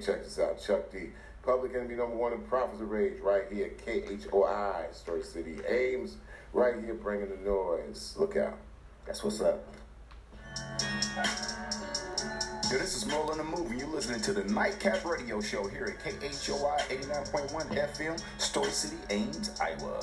Check this out. Chuck D. Public enemy number one in Prophets of Rage, right here, KHOI, Story City, Ames, right here, bringing the noise. Look out. That's what's up. Yo, this is Merle on the Move, and you're listening to the Nightcap Radio Show here at KHOI 89.1 FM, Story City, Ames, Iowa.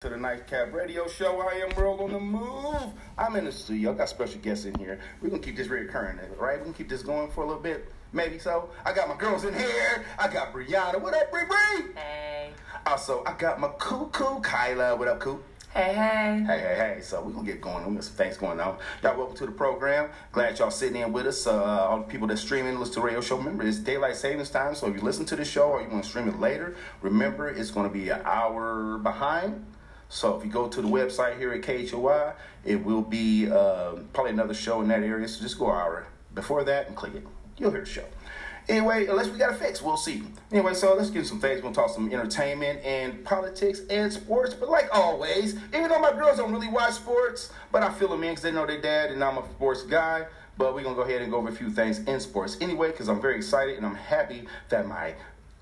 To the Nightcap Radio Show, I am Merle on the Move. I'm in the studio. I got special guests in here. We're gonna keep this recurring, right? We're gonna keep this going for a little bit, maybe so. I got my girls in here. I got Brianna. What up, Bree Bree? Hey. Also, I got my cuckoo Kyla. What up, Coop? Hey, hey. Hey, hey, hey. So we're going to get going. We got some things going on. Y'all welcome to the program. Glad y'all sitting in with us. Uh, all the people that streaming, listen to the radio show. Remember, it's daylight savings time. So if you listen to the show or you want to stream it later, remember it's going to be an hour behind. So if you go to the website here at KHOI, it will be uh, probably another show in that area. So just go an hour before that and click it. You'll hear the show. Anyway, unless we got a fix, we'll see. Anyway, so let's get some things. We'll talk some entertainment and politics and sports. But like always, even though my girls don't really watch sports, but I feel them in because they know their dad and I'm a sports guy. But we're going to go ahead and go over a few things in sports anyway because I'm very excited and I'm happy that my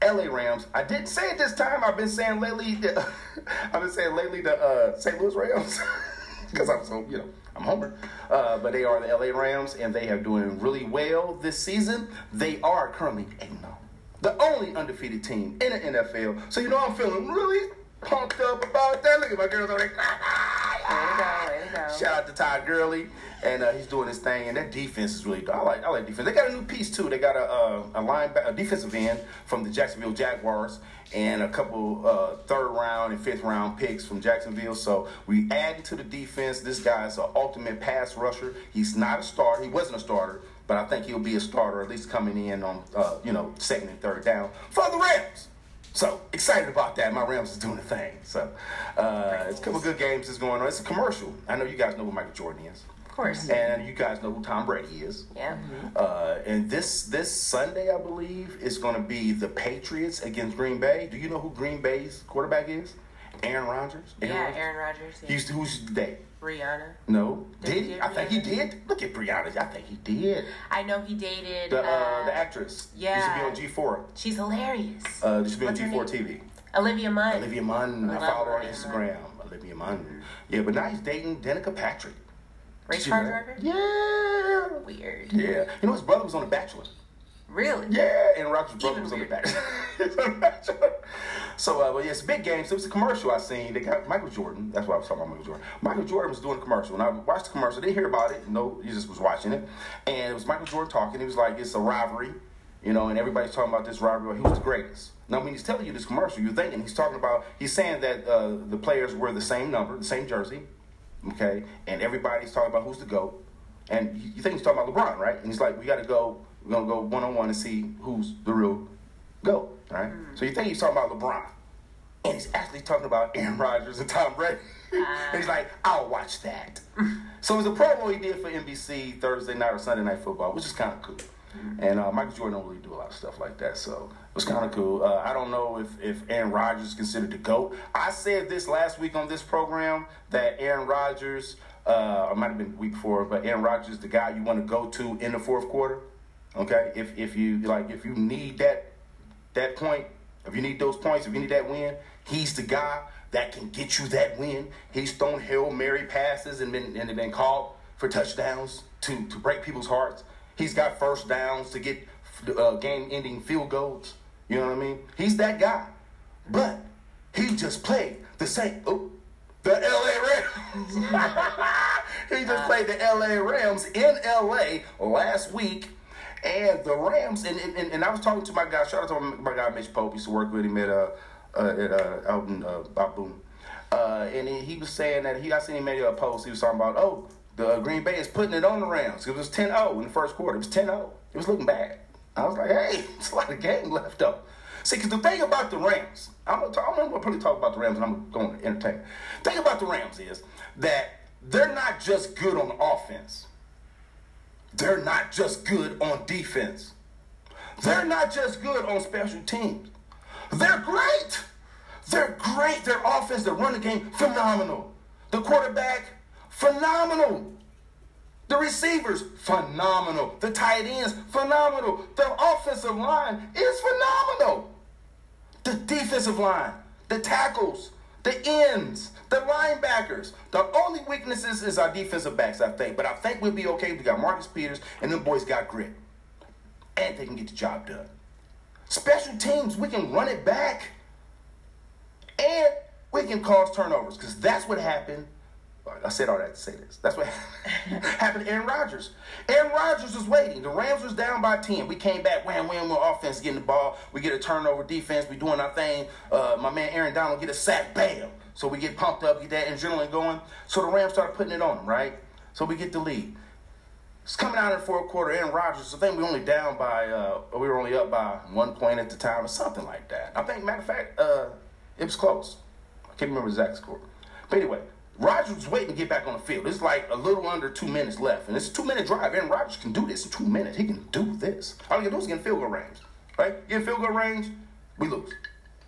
LA Rams. I didn't say it this time. I've been saying lately. I've been saying lately the uh, St. Louis Rams because I'm so you know I'm Homer. Uh, but they are the LA Rams and they are doing really well this season. They are currently eight zero, the only undefeated team in the NFL. So you know I'm feeling really pumped up about that. Look at my girls already. Way to go, way to go. Shout out to Todd Gurley, and uh, he's doing his thing. And that defense is really. I like. I like defense. They got a new piece too. They got a uh, a line a defensive end from the Jacksonville Jaguars, and a couple uh, third round and fifth round picks from Jacksonville. So we add to the defense. This guy's an ultimate pass rusher. He's not a starter. He wasn't a starter, but I think he'll be a starter at least coming in on uh, you know second and third down for the Rams. So excited about that. My Rams is doing the thing. So uh, it's a couple good games that's going on. It's a commercial. I know you guys know who Michael Jordan is, Of course. and you guys know who Tom Brady is. Yeah. Uh, and this this Sunday, I believe, is going to be the Patriots against Green Bay. Do you know who Green Bay's quarterback is? Aaron Rodgers. Yeah, Rodgers? Aaron Rodgers. He Yeah. used to, who's they? Rihanna. No, Did did he? I think he did. Look at Brianna. I think he did. I know he dated. The uh, uh, the actress. yeah. She should be on G four. She's hilarious. Uh, used to be on What's her G four? TV. Olivia Munn. Olivia Munn. I I follow her on Instagram. Olivia Munn. Yeah, but now he's dating Danica Patrick. Race car driver. Yeah. Weird. Yeah. You know his brother was on The Bachelor. Really? Yeah, and Rodgers' brother was on The weirder. Bachelor. He was on The Bachelor. so, uh, but yeah, it's a big game. So it was a commercial I seen. They got Michael Jordan. That's why I was talking about Michael Jordan. Michael Jordan was doing a commercial, and I watched the commercial. Didn't hear about it. No, he just was watching it, and it was Michael Jordan talking. He was like, "It's a rivalry." You know, and everybody's talking about this rivalry. Who's the greatest? Now, when he's telling you this commercial, you're thinking he's talking about. He's saying that uh, the players wear the same number, the same jersey, okay, and everybody's talking about who's the goat. And you you think he's talking about LeBron, right? And he's like, we got to go. We're gonna go one on one and see who's the real goat, right? So you think he's talking about LeBron, and he's actually talking about Aaron Rodgers and Tom Brady. and he's like, I'll watch that. so it was a promo he did for NBC Thursday night or Sunday night football, which is kind of cool. And uh, Michael Jordan don't really do a lot of stuff like that, so it was kind of cool. Uh, I don't know if, if Aaron Rodgers is considered the GOAT. I said this last week on this program that Aaron Rodgers, uh, it might have been the week before, but Aaron Rodgers is the guy you want to go to in the fourth quarter. Okay, if if you like, if you need that that point, if you need those points, if you need that win, he's the guy that can get you that win. He's thrown hail mary passes and been and been called for touchdowns to to break people's hearts. He's got first downs to get uh, game-ending field goals. You know what I mean? He's that guy. But he just played the same. Oh, the LA Rams. he just played the LA Rams in LA last week. And the Rams, and, and, and I was talking to my guy, shout out to my guy Mitch Pope, used to work with him at uh, uh at uh out in uh Baboon. Uh and he, was saying that he I seen him made a post, he was talking about, oh, the Green Bay is putting it on the Rams. It was 10-0 in the first quarter. It was 10-0. It was looking bad. I was like, hey, it's a lot of game left up. See, because the thing about the Rams, I'm gonna, talk, I'm gonna probably talk about the Rams and I'm going to entertain. The thing about the Rams is that they're not just good on offense. They're not just good on defense. They're not just good on special teams. They're great. They're great. Their offense, their running game, phenomenal. The quarterback, phenomenal. The receivers, phenomenal. The tight ends, phenomenal. The offensive line is phenomenal. The defensive line, the tackles, the ends, the linebackers. The only weaknesses is our defensive backs, I think. But I think we'll be okay. We got Marcus Peters, and them boys got grit. And they can get the job done. Special teams, we can run it back. And we can cause turnovers. Because that's what happened. I said all that to say this. That's what happened to Aaron Rodgers. Aaron Rodgers was waiting. The Rams was down by 10. We came back, wham, wham, more offense, getting the ball. We get a turnover defense. We doing our thing. Uh, my man Aaron Donald get a sack, bam. So we get pumped up, get that adrenaline going. So the Rams started putting it on them, right? So we get the lead. It's coming out in the fourth quarter. Aaron Rodgers, I think we only down by, uh, we were only up by one point at the time or something like that. I think, matter of fact, uh, it was close. I can't remember the exact score. But anyway, Rodgers was waiting to get back on the field. It's like a little under two minutes left. And it's a two minute drive. Aaron Rodgers can do this in two minutes. He can do this. All he can do is get in field goal range. Right? Get in field goal range, we lose.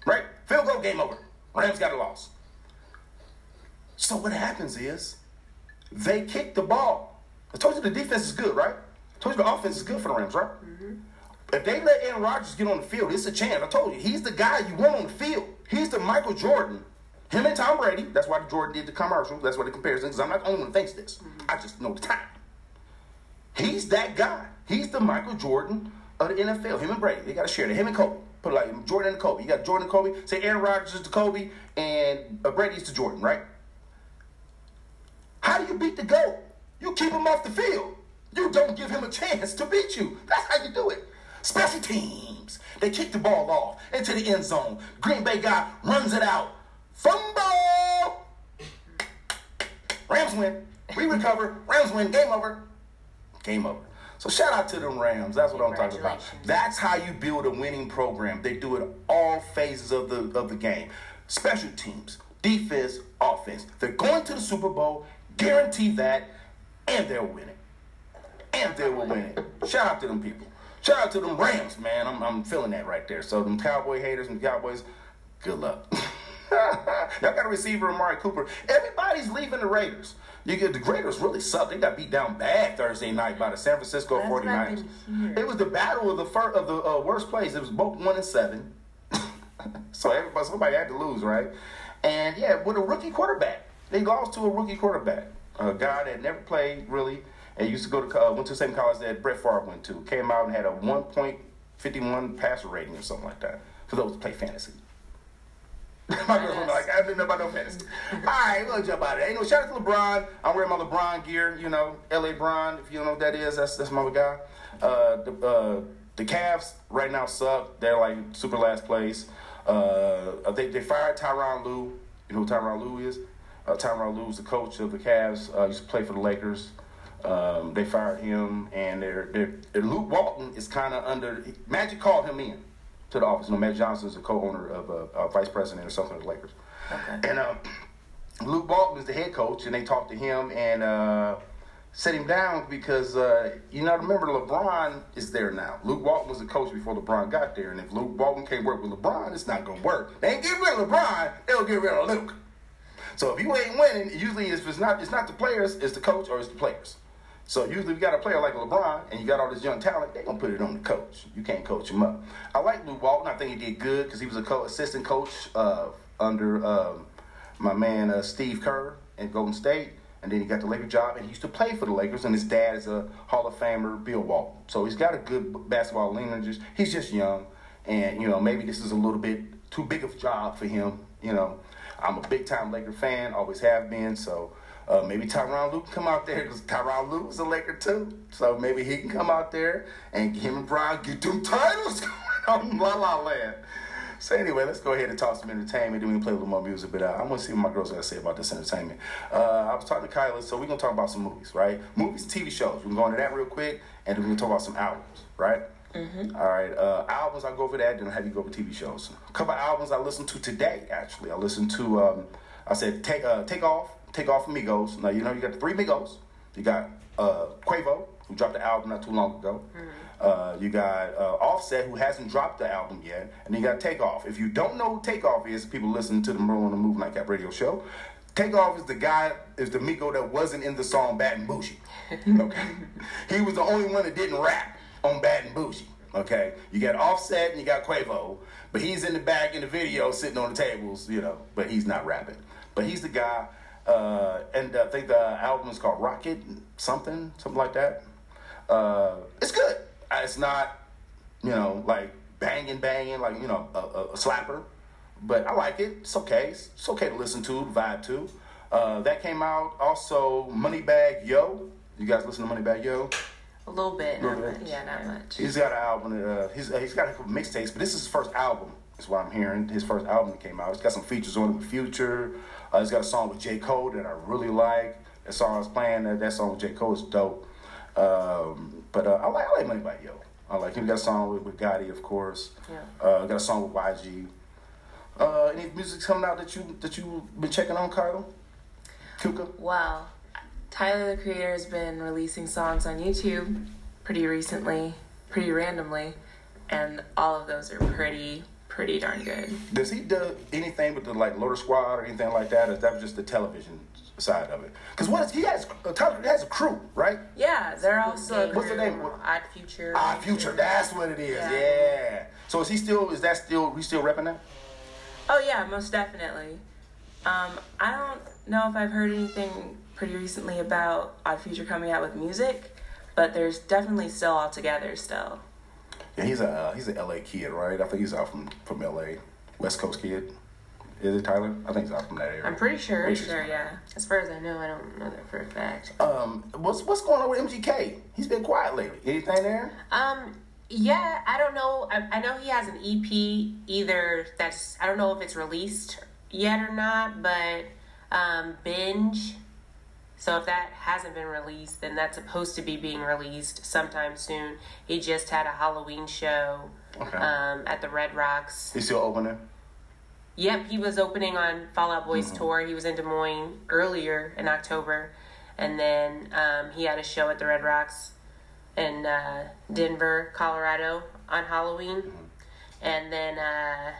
Right? Field goal, game over. Rams got a loss. So what happens is they kick the ball. I told you the defense is good, right? I told you the offense is good for the Rams, right? Mm-hmm. If they let Aaron Rodgers get on the field, it's a chance. I told you, he's the guy you want on the field. He's the Michael Jordan him and Tom Brady. That's why Jordan did the commercial. That's why the comparison. Because I'm not the only one who thinks this. I just know the time. He's that guy. He's the Michael Jordan of the NFL. Him and Brady. They got to share that. Him and Kobe. Put it like Jordan and Kobe. You got Jordan and Kobe. Say Aaron Rodgers is to Kobe and uh, Brady's to Jordan, right? How do you beat the GOAT? You keep him off the field. You don't give him a chance to beat you. That's how you do it. Special teams. They kick the ball off into the end zone. Green Bay guy runs it out. Fumble! Rams win. We recover. Rams win. Game over. Game over. So shout out to the Rams. That's what I'm talking about. That's how you build a winning program. They do it all phases of the of the game. Special teams, defense, offense. They're going to the Super Bowl. Guarantee that, and they'll win it. And they will win it. Shout out to them people. Shout out to them Rams, man. I'm, I'm feeling that right there. So them Cowboy haters and Cowboys, good luck. Y'all got a receiver, Amari Cooper. Everybody's leaving the Raiders. You get the Raiders really suck. They got beat down bad Thursday night by the San Francisco That's 49ers. I've been hearing. It was the battle of the first, of the uh, worst place. It was both one and seven. so everybody, somebody had to lose, right? And yeah, with a rookie quarterback, they lost to a rookie quarterback, a guy that never played really, and used to go to uh, went to the same college that Brett Favre went to. Came out and had a 1.51 passer rating or something like that for those who play fantasy. My like, I didn't know about no fantasy. All right, we'll jump out of there. You know, shout out to LeBron. I'm wearing my LeBron gear. You know, LA Bron. If you don't know what that is, that's that's my guy. Uh, the uh, the Cavs right now suck. They're like super last place. Uh, they they fired Tyronn Lue. You know who Tyronn Lue is? Uh, Tyronn Lue is the coach of the Cavs. Uh, used to play for the Lakers. Um, they fired him, and they're, they're, they're Luke Walton is kind of under. Magic called him in to the office. You know, Magic Johnson is a co-owner of a, uh, vice president or something of the Lakers. Okay. And um, Luke Walton is the head coach, and they talked to him and uh, set him down because uh, you know remember LeBron is there now. Luke Walton was the coach before LeBron got there, and if Luke Walton can't work with LeBron, it's not gonna work. They ain't get rid of LeBron, they'll get rid of Luke. So if you ain't winning, usually if it's not it's not the players, it's the coach or it's the players. So usually, you got a player like LeBron and you got all this young talent, they're gonna put it on the coach. You can't coach him up. I like Luke Walton. I think he did good because he was a co- assistant coach uh, under um, my man uh, Steve Kerr at Golden State, and then he got the Laker job, and he used to play for the Lakers. And his dad is a Hall of Famer, Bill Walton. So he's got a good basketball lineage. He's just young, and you know maybe this is a little bit too big of a job for him. You know, I'm a big time Laker fan, always have been. So. Uh, maybe Tyronn Lue can come out there because Tyronn Lue is a Laker too. So maybe he can come out there and him and Brian get them titles going on La La Land. So anyway, let's go ahead and talk some entertainment. Then we can play a little more music. But uh, I want to see what my girls got to say about this entertainment. Uh, I was talking to Kyla, so we're gonna talk about some movies, right? Movies TV shows. We're gonna go into that real quick, and then we're gonna talk about some albums, right? Mhm. All right, uh, albums. I'll go over that, then I'll have you go over TV shows. A couple albums I listened to today. Actually, I listened to. Um, I said take uh, take off, take off Migos. Now you know you got the three Migos. You got uh, Quavo, who dropped the album not too long ago. Uh, you got uh, Offset, who hasn't dropped the album yet, and then you got Takeoff. If you don't know who Takeoff is, people listen to the Merlin on the Move Nightcap Radio Show. Takeoff is the guy, is the Migo that wasn't in the song Bad and Bougie. Okay. he was the only one that didn't rap on Bad and Bougie. Okay. You got Offset and you got Quavo, but he's in the back in the video sitting on the tables, you know, but he's not rapping. But he's the guy, uh, and I think the album is called Rocket something, something like that. Uh, it's good. Uh, It's not, you know, like banging, banging, like, you know, a, a, a slapper. But I like it. It's okay. It's, it's okay to listen to, vibe to. Uh, that came out. Also, Moneybagg Yo. You guys listen to Moneybagg Yo? A little bit. Not much. Yeah, not much. He's got an album. Uh, he's uh, he's got a couple mixtapes, but this is his first album. Is what I'm hearing. His first album that came out. It's got some features on it with Future. Uh, he's got a song with J Cole that I really like. That song I was playing. That, that song with J Cole is dope. Um, but uh, I like I like Moneybagg Yo. I like him. Got a song with, with Gotti, of course. Yeah. Uh, got a song with YG. Uh, any music coming out that you that you been checking on, Kyle? Kuka? Wow. Tyler the Creator has been releasing songs on YouTube pretty recently, pretty randomly, and all of those are pretty, pretty darn good. Does he do anything with the like Loiter Squad or anything like that? Or is that just the television side of it? Because what is he has? Uh, Tyler has a crew, right? Yeah, they're also a What's the crew. name? Odd Future. Ah, Future. That's what it is. Yeah. Yeah. So is he still? Is that still? We still repping that? Oh yeah, most definitely. Um, I don't know if I've heard anything pretty recently about Odd Future coming out with music, but there's definitely still all together still. Yeah, he's a uh, he's an LA kid, right? I think he's out from from LA, West Coast kid. Is it Tyler? I think he's out from that area. I'm pretty sure. Pretty sure, yeah. As far as I know, I don't know that for a fact. Um, what's what's going on with MGK? He's been quiet lately. Anything there? Um, yeah, I don't know. I, I know he has an EP. Either that's I don't know if it's released yet or not, but um, binge. So if that hasn't been released, then that's supposed to be being released sometime soon. He just had a Halloween show Okay. um, at the Red Rocks. He's still opening. Yep, he was opening on Fall Out Boy's tour. He was in Des Moines earlier in October, and then um, he had a show at the Red Rocks in uh, Denver, Colorado on Halloween, and then uh,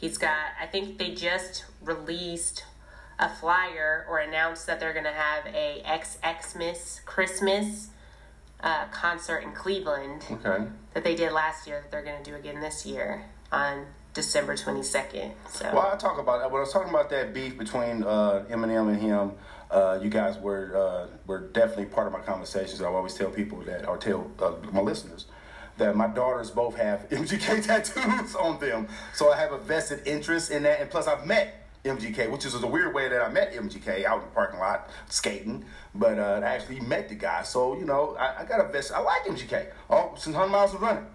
he's got. I think they just released a flyer or announce that they're gonna have a Xmas Christmas uh, concert in Cleveland Okay. that they did last year that they're gonna do again this year on December twenty second. So. Well, I talk about when I was talking about that beef between uh, Eminem and him. Uh, you guys were uh, were definitely part of my conversations. I always tell people that, or tell uh, my listeners that my daughters both have MGK tattoos on them, so I have a vested interest in that. And plus, I've met MGK, which is a weird way that I met MGK out in the parking lot skating, but uh, I actually met the guy. So you know, I, I got a vest. I like MGK. Oh, since 100 miles of running.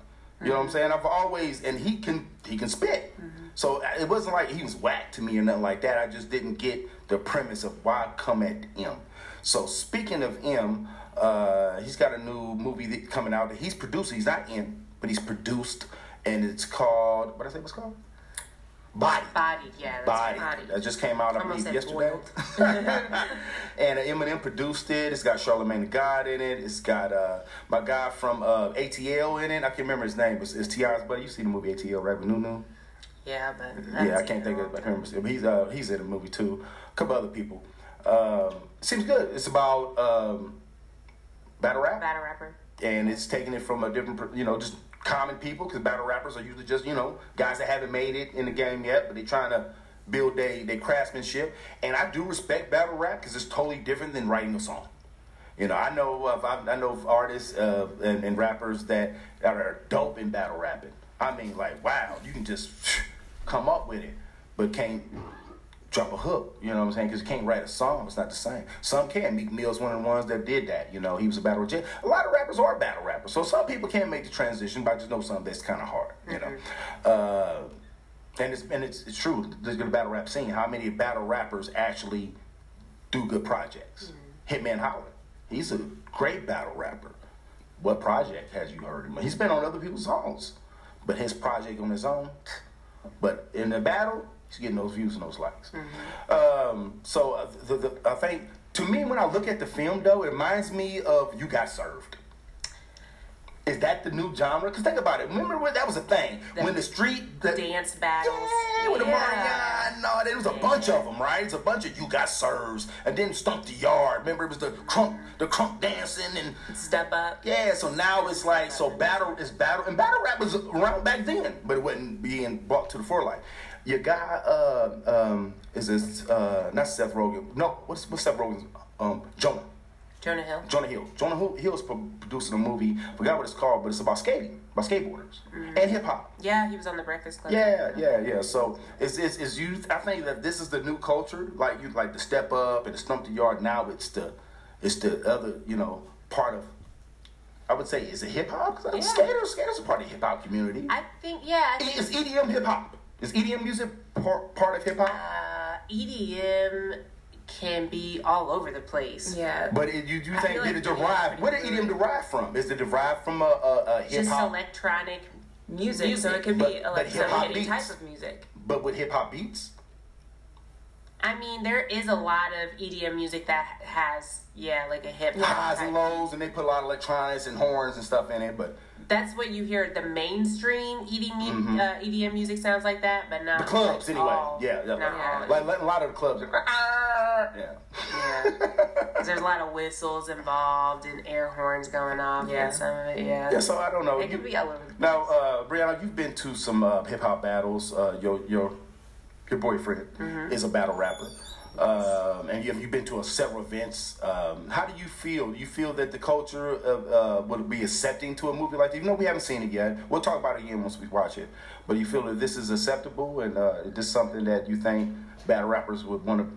You know what I'm saying? I've always and he can he can spit. So uh, it wasn't like he was whack to me or nothing like that. I just didn't get the premise of why come at M. So speaking of M, uh, he's got a new movie that coming out that he's producing. He's not in, but he's produced, and it's called what did I say? What's called? Bodied. Bodied, yeah, that's Bodied. bodied. That just came out, I believe, yesterday. and Eminem produced it. It's got Charlamagne the God in it. It's got uh, my guy from uh, ATL in it. I can't remember his name. It's, it's T.I.'s buddy. You see the movie ATL, right? With Nunu? Yeah, but Yeah, I can't think of him. But he's uh, he's in the movie too. A couple other people. Um, seems good. It's about um, battle rap battle rapper. and it's taking it from a different, you know, just common people because battle rappers are usually just, you know, guys that haven't made it in the game yet, but they're trying to build their their craftsmanship. And I do respect battle rap because it's totally different than writing a song. You know, I know of I, know of artists uh, and, and rappers that, that are dope in battle rapping. I mean, like, wow, you can just come up with it, but can't drop a hook. You know what I'm saying? Because you can't write a song. It's not the same. Some can. Meek Mill's one of the ones that did that. You know, he was a battle jet. A lot of rappers are battle rappers. So some people can't make the transition, but I just know something that's kind of hard. You know. Uh, and it's and it's, it's true. There's the battle rap scene. How many battle rappers actually do good projects? Hitman Holla. He's a great battle rapper. What project has you heard him? He's been on other people's songs, but his project on his own. But in the battle, he's getting those views and those likes. Um, so uh, the, the, I think to me, when I look at the film, though, it reminds me of You Got Served. Is that the new genre? Because think about it. Remember when that was a thing The when the street the, Dance battles. Yeah, with the Yeah. Marianne. No, there was a bunch of them, right? It's a bunch of you got serves, and then stomp the yard. Remember, it was the crunk, the crunk dancing, and Step up. yeah. So now it's like so battle is battle, and battle rap was around back then, but it wasn't being brought to the forelight. Your guy, uh, um, is this uh, not Seth Rogen? No, what's what's Seth Rogen's um, Jonah. Jonah Hill. Jonah Hill. Jonah Hill Hill's producing a movie. Forgot what it's called, but it's about skating, about skateboarders and hip hop. Yeah, he was on the Breakfast Club. Yeah, yeah, yeah. So it's, it's it's youth. I think that this is the new culture. Like you like the step up and the stomp the yard. Now it's the it's the other you know part of. I would say is it hip hop? Yeah. Skaters, skaters are part of the hip hop community. I think yeah. I think, Is EDM hip hop? Is EDM music part, part of hip hop? uh, EDM can be all over the place. Yeah. But it, you you I think did like it EDM is derive? Where did fluid. EDM derive from? Is it derived from a, a, a hip Just electronic. music, so it could but- be but any beats. type of music. but with hip hop beats. I mean, there is a lot of EDM music that has yeah, like a hip hop. highs and type. lows, and they put a lot of electronics and horns and stuff in it. But That's what you hear. The mainstream EDM, uh, EDM music sounds like that, but not Mm-hmm. the clubs, like, anyway. all- yeah, yeah. not. Like, like a lot of the clubs. Are, "Ah," yeah. Yeah. there's a lot of whistles involved and air horns going off Yeah. and some of it. Yeah. Yeah, so I don't know. It You- could be all over now, uh, Brianna, you've been to some uh, hip hop battles. Uh, your your your boyfriend Mm-hmm. is a battle rapper, um, and you've, you've been to uh, several events. Um, how do you feel? Do you feel that the culture of, uh, would be accepting to a movie like this? Even though we haven't seen it yet, we'll talk about it again once we watch it. But you feel that this is acceptable, and uh, is this something that you think bad rappers would want to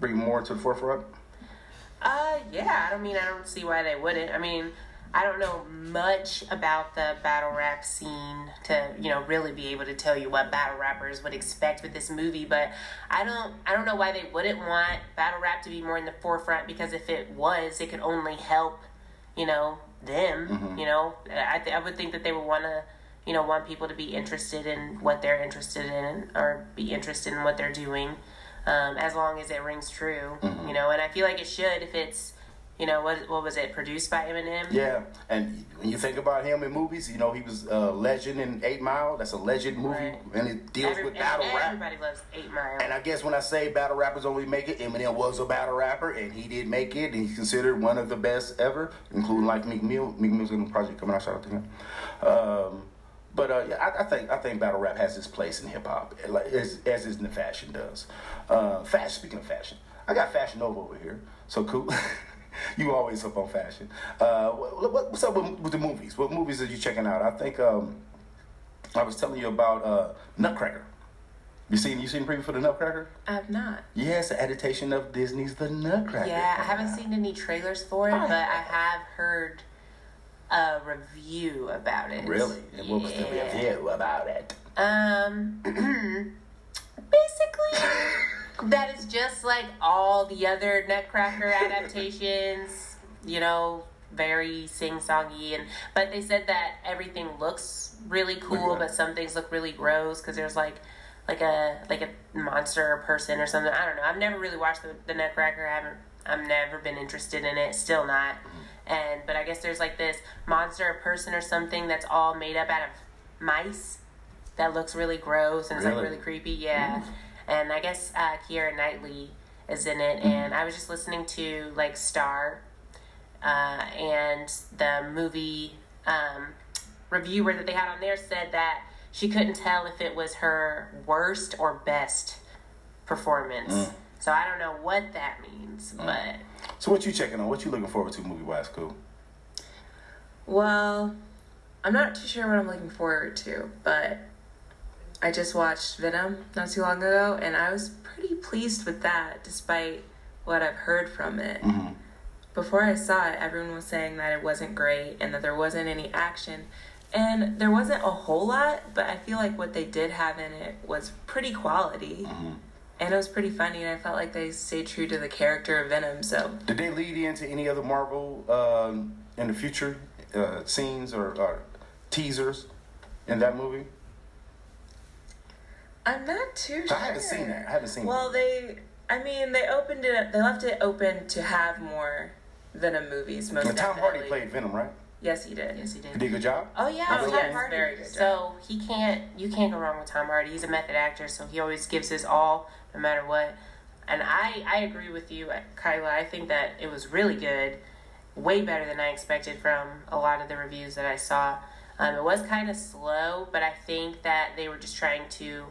bring more to the forefront? Uh, yeah. I don't mean I don't see why they wouldn't. I mean, I don't know much about the battle rap scene to you know really be able to tell you what battle rappers would expect with this movie. But I don't I don't know why they wouldn't want battle rap to be more in the forefront because if it was, it could only help you know them. You know, I th- I would think that they would want to. You know, want people to be interested in what they're interested in, or be interested in what they're doing um, as long as it rings true, you know. And I feel like it should if it's, you know, what what was it produced by Eminem? Yeah, and when you think about him in movies, you know he was a legend in Eight Mile. That's a legend movie, Right. and it deals Every- with battle rap. Everybody loves Eight Mile. And I guess when I say battle rappers only make it, Eminem was a battle rapper, and he did make it, and he's considered one of the best ever, including like Meek Mill. Meek Mill's in the project coming out. Shout out to him. Um, but uh, yeah, I, I think I think battle rap has its place in hip hop, like as as is the fashion does. Uh, fashion. Speaking of fashion, I got Fashion Nova over here. So cool. you always up on fashion. Uh, what, what, what's up with, with the movies? What movies are you checking out? I think um, I was telling you about uh, Nutcracker. You seen you seen the preview for the Nutcracker? I have not. Yes, an adaptation of Disney's The Nutcracker. yeah, I haven't seen any trailers for it, Oh, but yeah. I have heard a review about it. Really? And what was the review about it? Um, basically, that is just like all the other Nutcracker adaptations. You know, very sing-songy, and but they said that everything looks really cool, Really? but some things look really gross because there's like. Like a like a monster or person or something. I don't know. I've never really watched the, the Nutcracker. I haven't. I've never been interested in it. Still not. Mm-hmm. And but I guess there's like this monster or person or something that's all made up out of mice that looks really gross and it's like Really? really creepy. Yeah. Mm. And I guess uh, Keira Knightley is in it. And I was just listening to like Star uh, and the movie um, reviewer that they had on there said that she couldn't tell if it was her worst or best performance. So I don't know what that means, but So what you checking on? What you looking forward to movie wise? Cool. Well, I'm not too sure what I'm looking forward to, but I just watched Venom not too long ago, and I was pretty pleased with that, despite what I've heard from it. Mm-hmm. Before I saw it, everyone was saying that it wasn't great and that there wasn't any action. And there wasn't a whole lot, but I feel like what they did have in it was pretty quality. Mm-hmm. And it was pretty funny, and I felt like they stayed true to the character of Venom, so Did they lead into any other Marvel um, in the future uh, scenes or, or teasers in that movie? I'm not too sure. I haven't seen that. I haven't seen. It. Well, they, I mean, they opened it. They left it open to have more Venom movies. Most And Tom Hardy definitely. played Venom, right? Yes, he did. Yes, he He did. did a good job. Oh yeah, Oh, Tom yes, Hardy. very good so he can't. You can't go wrong with Tom Hardy. He's a method actor, so he always gives his all, no matter what. And I, I agree with you, Kyla. I think that it was really good, way better than I expected from a lot of the reviews that I saw. Um, it was kind of slow, but I think that they were just trying to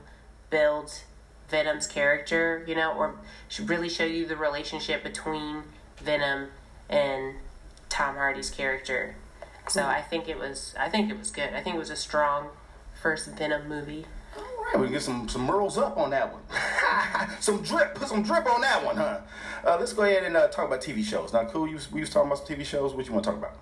build Venom's character, you know, or should really show you the relationship between Venom and Tom Hardy's character. So I think it was I think it was good. I think it was a strong first Venom movie. All right, we get some some Merles up on that one. some drip, put some drip on that one, huh? Uh, let's go ahead and uh, talk about TV shows. Now, cool. You, we was talking about some TV shows. What you want to talk about?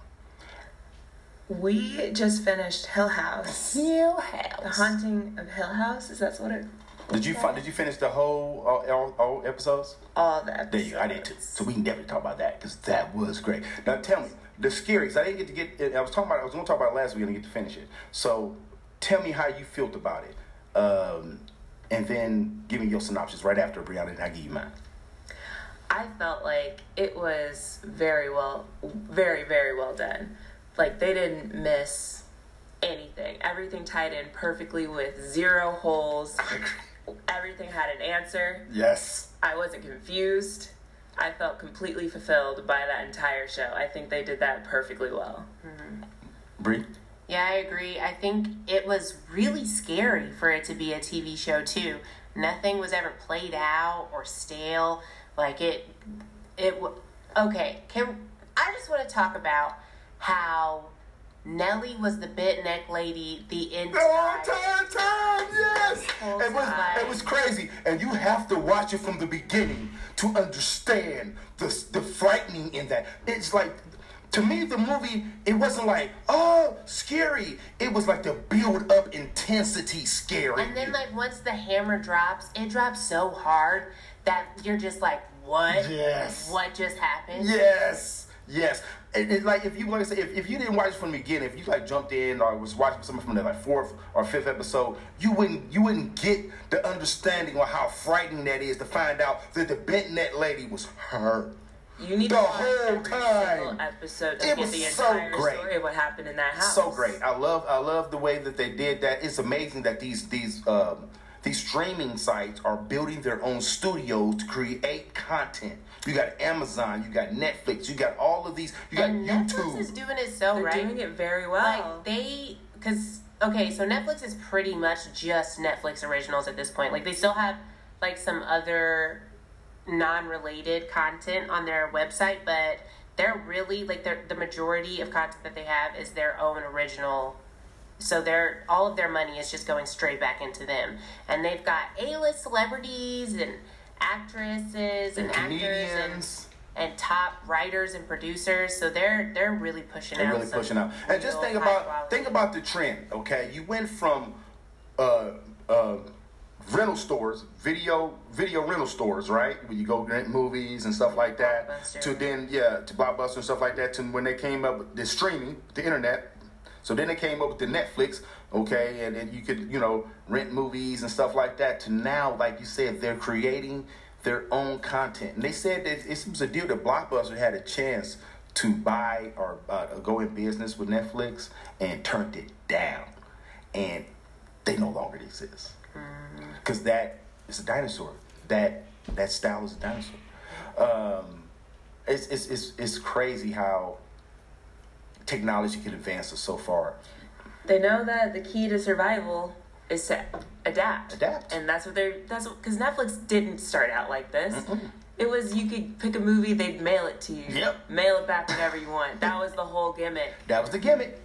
We just finished Hill House. Hill House. The Haunting of Hill House. Is that what it? Did you fi- did you finish the whole all, all, all episodes? All the episodes. There you go. I did too. So we can definitely talk about that because that was great. Now tell me the scariest. I didn't get to get. It, I was talking about. I was going to talk about it last week. I didn't get to finish it. So tell me how you felt about it, um, and then give me your synopsis right after Brianna, and I give you mine. I felt like it was very well, very, very well done. Like they didn't miss anything. Everything tied in perfectly with zero holes. Everything had an answer. Yes. I wasn't confused. I felt completely fulfilled by that entire show. I think they did that perfectly well. Mm-hmm. Bree. Yeah, I agree. I think it was really scary for it to be a TV show too. Nothing was ever played out or stale. Like it, it. Okay, can I just want to talk about how Nellie was the bent neck lady the The entire entire time, yes. It was time. it was crazy, and you have to watch it from the beginning to understand the the frightening in that. It's like. To me, the movie, it wasn't like, oh, scary. It was like the build up intensity scary. And then, like, once the hammer drops, it drops so hard that you're just like, what? Yes. What just happened? Yes, yes. And, and like if you like I say, if, if you didn't watch it from the beginning, if you like jumped in or was watching something from the like fourth or fifth episode, you wouldn't you wouldn't get the understanding of how frightening that is to find out that the bent neck lady was her. You need The to watch whole every time. single episode to It get was the so entire great. story of what happened in that house. So great. I love I love the way that they did that. It's amazing that these these um, these streaming sites are building their own studios to create content. You got Amazon, you got Netflix, you got all of these. You got And YouTube. Netflix is doing it so They're right. doing it very well. like they because okay so netflix is pretty much just netflix originals at this point like they still have like some other non-related content on their website but they're really like they're, the majority of content that they have is their own original so they're all of their money is just going straight back into them and they've got a-list celebrities and actresses and, and actors and and top writers and producers. So they're they're really pushing They're out. really pushing out. And just think about quality. think about the trend. Okay, you went from uh, uh, rental stores, video video rental stores, right? When you go rent movies and stuff like that, to then yeah to Blockbuster and stuff like that. To when they came up with the streaming, the internet. So then they came up with the Netflix, okay, and then you could you know rent movies and stuff like that. To now, like you said, they're creating their own content. And they said that it was a deal that Blockbuster had a chance to buy or uh, go in business with Netflix and turned it down. And they no longer exist. Because that is a dinosaur. That that style is a dinosaur. Um, it's, it's, it's, it's crazy how technology can advance us so far. They know that the key to survival is to adapt. Adapt. And that's what they're that's because Netflix didn't start out like this. It was you could pick a movie, they'd mail it to you. Yep. Mail it back whenever you want. That was the whole gimmick. That was the gimmick.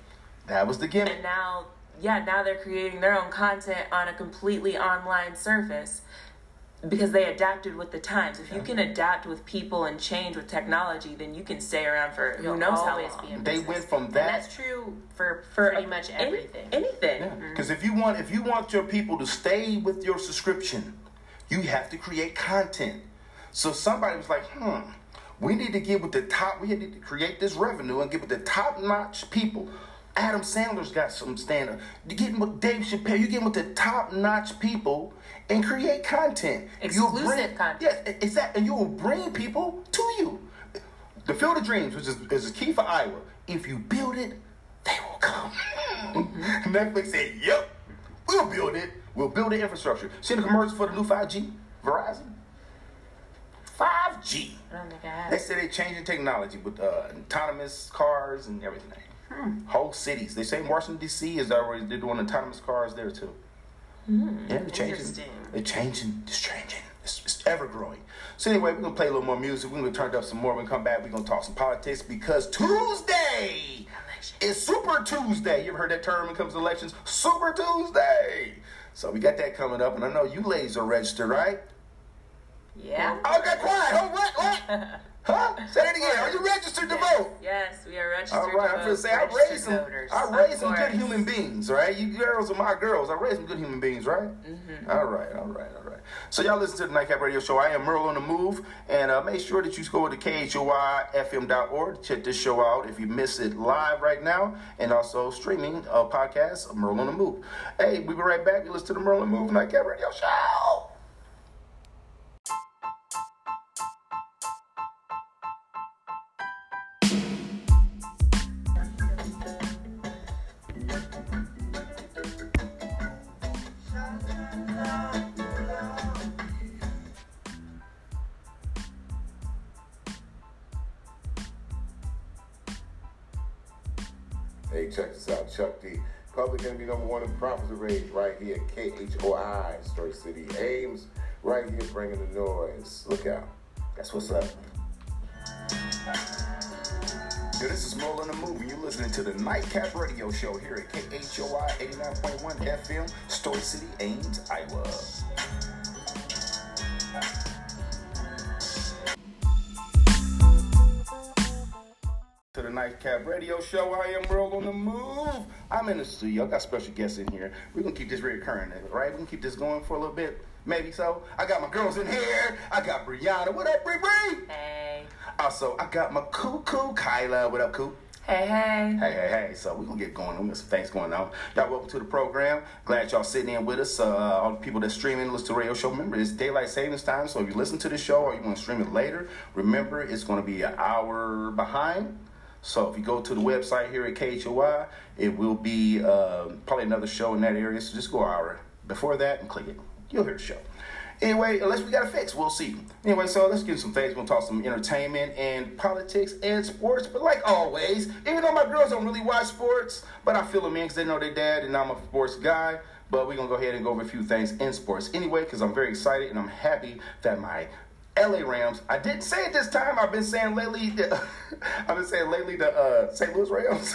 That was the gimmick. And now yeah, now they're creating their own content on a completely online surface because they adapted with the times. If you can adapt with people and change with technology, then you can stay around for who You'll knows how always long. be They went from And that that's true for, for pretty much any- everything. anything. Because if you want if you want your people to stay with your subscription, you have to create content. So somebody was like, hmm, we need to get with the top. We need to create this revenue and get with the top notch people. Adam Sandler's got some stand up. You getting with Dave Chappelle. You're getting with the top notch people and create content. Exclusive content. Yes, exactly. And you will bring people to you. The Field of Dreams, which is, is key for Iowa. If you build it, they will come. Netflix said, yep, we'll build it. We'll build the infrastructure. See the commercials for the new 5G? Verizon? 5G. I don't think I They say they're changing technology with uh, autonomous cars and everything. Whole cities. They say Washington D.C. is already they're doing autonomous cars there too. Hmm, yeah, they're changing. They're changing. It's changing. It's, it's ever growing. So anyway, we're gonna play a little more music. We're gonna turn it up some more. When we come back, we're gonna talk some politics because Tuesday is Super Tuesday. You ever heard that term when it comes to elections? Super Tuesday. So we got that coming up, and I know you ladies are registered, right? Yeah. Oh, got quiet. Oh, what? What? Huh? Say that again. Are you registered to vote? Yes, we are registered. All right, I'm gonna say I raised some. voters. I raised some good human beings, right? You girls are my girls. I raised some good human beings, right? Mm-hmm. All right, all right, all right. So y'all listen to the Nightcap Radio Show. I am Merle on the Move, and uh, make sure that you go to khoifm.org to check this show out if you miss it live right now, and also streaming uh, podcast Merle on the Move. Hey, we'll be right back. You listen to the Merle on the Move Nightcap Radio Show. Check this out. Chuck D. Public Enemy number one in Prophets of Rage right here. KHOI, Story City. Ames right here bringing the noise. Look out. That's what's up. Yo, this is Merle on the Move, and you're listening to the Nightcap Radio Show here at KHOI 89.1 FM, Story City, Ames, Iowa. To Nightcap Radio Show, I am Merle on the Move. I'm in the studio. I got special guests in here. We're gonna keep this recurring, right? We're gonna keep this going for a little bit, maybe so. I got my girls in here. I got Brianna. What up, Bri Bri? Hey. Also, I got my cuckoo Kyla. What up, Coop? Hey, hey. Hey, hey, hey. So we're gonna get going. We got some things going on. Y'all welcome to the program. Glad y'all sitting in with us. Uh, all the people that streaming, listen to the radio show. Remember, it's daylight savings time. So if you listen to the show or you want to stream it later, remember it's gonna be an hour behind. So if you go to the website here at KHOI, it will be uh, probably another show in that area. So just go an hour before that and click it. You'll hear the show. Anyway, unless we got a fix, we'll see. Anyway, so let's get some things. We're gonna talk some entertainment and politics and sports. But like always, even though my girls don't really watch sports, but I feel them in because they know their dad and I'm a sports guy. But we're gonna go ahead and go over a few things in sports anyway, because I'm very excited and I'm happy that my LA Rams. I didn't say it this time. I've been saying lately. I've been saying lately the uh, St. Louis Rams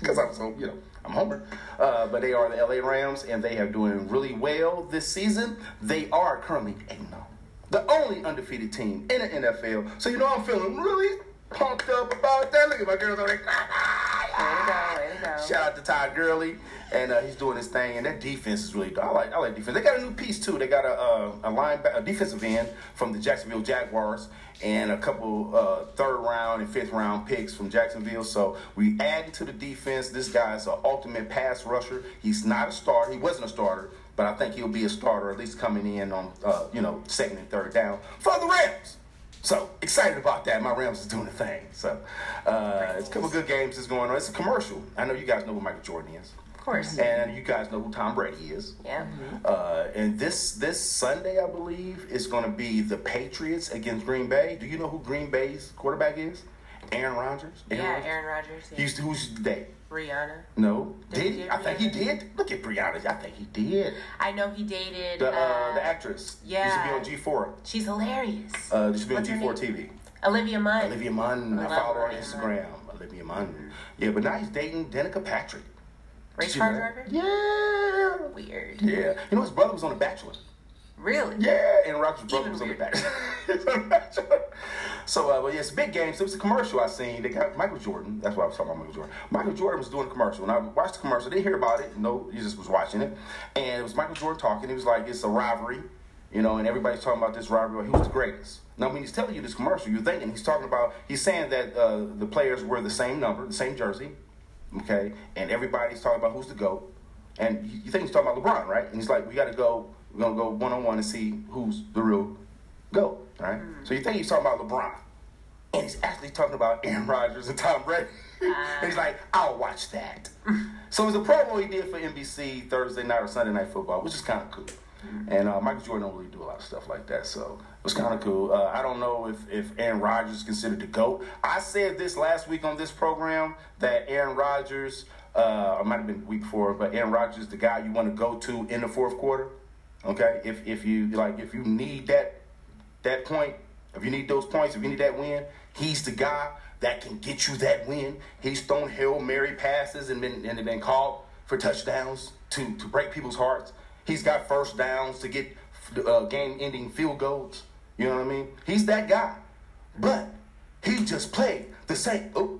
because I'm so you know I'm Homer. Uh, but they are the LA Rams, and they are doing really well this season. They are currently eight zero, the only undefeated team in the NFL. So you know I'm feeling really pumped up about that. Look at my girls. Shout out to Todd Gurley, and uh, he's doing his thing. And that defense is really good. I like, I like defense. They got a new piece too. They got a a, a linebacker, a defensive end from the Jacksonville Jaguars, and a couple uh, third round and fifth round picks from Jacksonville. So we add to the defense. This guy's an ultimate pass rusher. He's not a starter. He wasn't a starter, but I think he'll be a starter at least coming in on uh, you know second and third down for the Rams. So excited about that. My Rams is doing the thing. So uh, it's a couple good games is going on. It's a commercial. I know you guys know who Michael Jordan is, Of course. and you guys know who Tom Brady is. Yeah. Uh, and this this Sunday, I believe, is going to be the Patriots against Green Bay. Do you know who Green Bay's quarterback is? Aaron Rodgers. Yeah, Rodgers? Aaron Rodgers. Yeah. He's who's they? Rihanna. No, Did did he I think he did. Look at Brianna. I think he did. I know he dated. The uh, uh, the actress. yeah. Used to be on G four. She's hilarious. Uh, used to be on What's her G four name? TV. Olivia Munn. Olivia Munn. I I follow her on Instagram. Olivia Munn. Yeah, but now he's dating Danica Patrick. Race car driver. Yeah. Weird. Yeah. You know his brother was on The Bachelor. Really? Yeah, and Rodgers' brother Even was on The weirder. Bachelor. He's on The Bachelor. so, uh, well, yeah, it's a big game. So it was a commercial I seen. They got Michael Jordan. That's why I was talking about Michael Jordan. Michael Jordan was doing a commercial, and I watched the commercial. Didn't hear about it. No, you just was watching it, and it was Michael Jordan talking. He was like, "It's a rivalry." You know, and everybody's talking about this rivalry. He was the greatest. Now, when he's telling you this commercial, you're thinking he's talking about. He's saying that uh, the players wear the same number, the same jersey, okay, and everybody's talking about who's the goat. And you think he's talking about LeBron, right? And he's like, we got to go. We're gonna go one on one and see who's the real goat, right? So you think he's talking about LeBron, and he's actually talking about Aaron Rodgers and Tom Brady. and he's like, I'll watch that. so it was a promo he did for NBC Thursday night or Sunday night football, which is kind of cool. And uh, Michael Jordan don't really do a lot of stuff like that, so it was kind of cool. Uh, I don't know if, if Aaron Rodgers is considered the GOAT. I said this last week on this program that Aaron Rodgers, uh, it might have been the week before, but Aaron Rodgers is the guy you want to go to in the fourth quarter. Okay, if if you like, if you need that that point, if you need those points, if you need that win, he's the guy that can get you that win. He's thrown hail mary passes and been and been called for touchdowns to to break people's hearts. He's got first downs to get uh, game-ending field goals. You know what I mean? He's that guy. But he just played the same. Oh,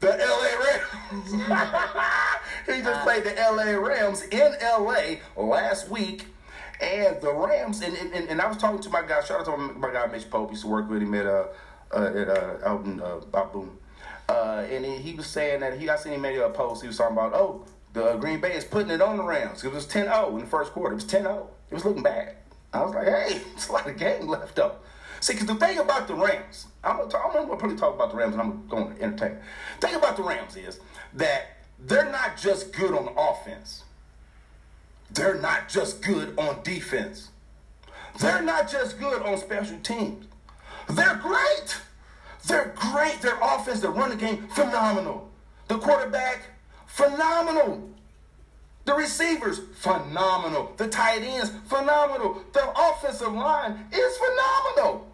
the LA Rams. he just played the LA Rams in LA last week. And the Rams, and, and, and I was talking to my guy, shout out to my guy Mitch Pope, used to work with him at, uh, uh, at uh, out in uh, Boom. Uh, and he, was saying that he, I seen him made a post, he was talking about, oh, the Green Bay is putting it on the Rams. It was 10-0 in the first quarter. It was 10-0. It was looking bad. I was like, hey, it's a lot of game left up. See, because the thing about the Rams, I'm gonna, talk, I'm gonna probably talk about the Rams and I'm going to entertain. The thing about the Rams is that they're not just good on offense. They're not just good on defense. They're not just good on special teams. They're great. They're great. Their offense, their running game, phenomenal. The quarterback, phenomenal. The receivers, phenomenal. The tight ends, phenomenal. The offensive line is phenomenal.